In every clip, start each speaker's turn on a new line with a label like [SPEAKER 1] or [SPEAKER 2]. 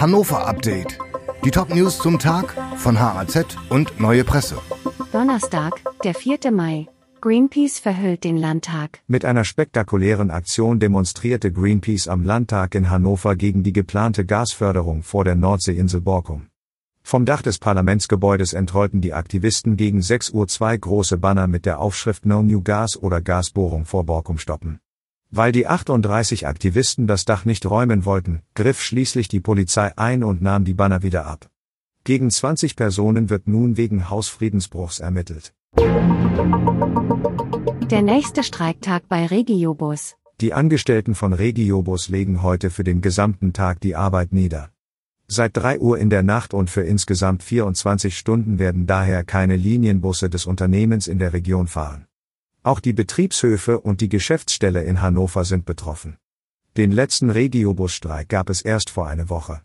[SPEAKER 1] Hannover Update. Die Top-News zum Tag von HAZ und Neue Presse.
[SPEAKER 2] Donnerstag, der 4. Mai. Greenpeace verhüllt den Landtag.
[SPEAKER 3] Mit einer spektakulären Aktion demonstrierte Greenpeace am Landtag in Hannover gegen die geplante Gasförderung vor der Nordseeinsel Borkum. Vom Dach des Parlamentsgebäudes entrollten die Aktivisten gegen 6 Uhr zwei große Banner mit der Aufschrift No New Gas oder Gasbohrung vor Borkum stoppen. Weil die 38 Aktivisten das Dach nicht räumen wollten, griff schließlich die Polizei ein und nahm die Banner wieder ab. Gegen 20 Personen wird nun wegen Hausfriedensbruchs ermittelt.
[SPEAKER 2] Der nächste Streiktag bei Regiobus.
[SPEAKER 3] Die Angestellten von Regiobus legen heute für den gesamten Tag die Arbeit nieder. Seit 3 Uhr in der Nacht und für insgesamt 24 Stunden werden daher keine Linienbusse des Unternehmens in der Region fahren. Auch die Betriebshöfe und die Geschäftsstelle in Hannover sind betroffen. Den letzten Regiobusstreik gab es erst vor einer Woche.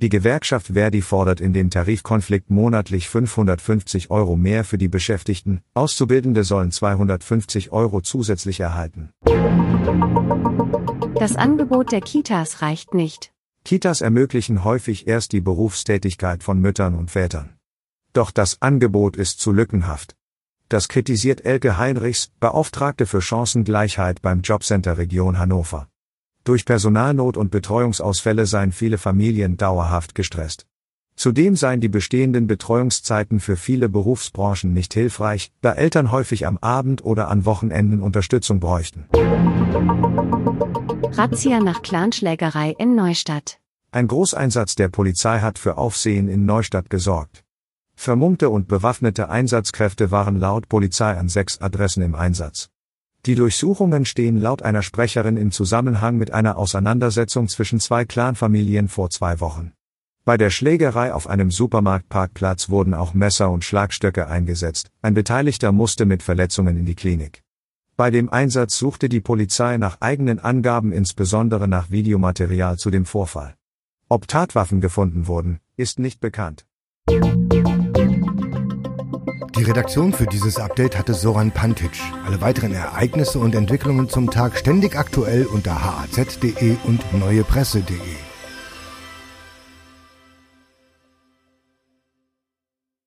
[SPEAKER 3] Die Gewerkschaft Verdi fordert in den Tarifkonflikt monatlich 550 Euro mehr für die Beschäftigten, Auszubildende sollen 250 Euro zusätzlich erhalten.
[SPEAKER 2] Das Angebot der Kitas reicht nicht.
[SPEAKER 3] Kitas ermöglichen häufig erst die Berufstätigkeit von Müttern und Vätern. Doch das Angebot ist zu lückenhaft. Das kritisiert Elke Heinrichs, Beauftragte für Chancengleichheit beim Jobcenter Region Hannover. Durch Personalnot und Betreuungsausfälle seien viele Familien dauerhaft gestresst. Zudem seien die bestehenden Betreuungszeiten für viele Berufsbranchen nicht hilfreich, da Eltern häufig am Abend oder an Wochenenden Unterstützung bräuchten.
[SPEAKER 2] Razzia nach Clanschlägerei in Neustadt.
[SPEAKER 3] Ein Großeinsatz der Polizei hat für Aufsehen in Neustadt gesorgt. Vermummte und bewaffnete Einsatzkräfte waren laut Polizei an sechs Adressen im Einsatz. Die Durchsuchungen stehen laut einer Sprecherin im Zusammenhang mit einer Auseinandersetzung zwischen zwei Clanfamilien vor zwei Wochen. Bei der Schlägerei auf einem Supermarktparkplatz wurden auch Messer und Schlagstöcke eingesetzt, ein Beteiligter musste mit Verletzungen in die Klinik. Bei dem Einsatz suchte die Polizei nach eigenen Angaben insbesondere nach Videomaterial zu dem Vorfall. Ob Tatwaffen gefunden wurden, ist nicht bekannt.
[SPEAKER 1] Die Redaktion für dieses Update hatte Soran Pantic. Alle weiteren Ereignisse und Entwicklungen zum Tag ständig aktuell unter haz.de und neuepresse.de.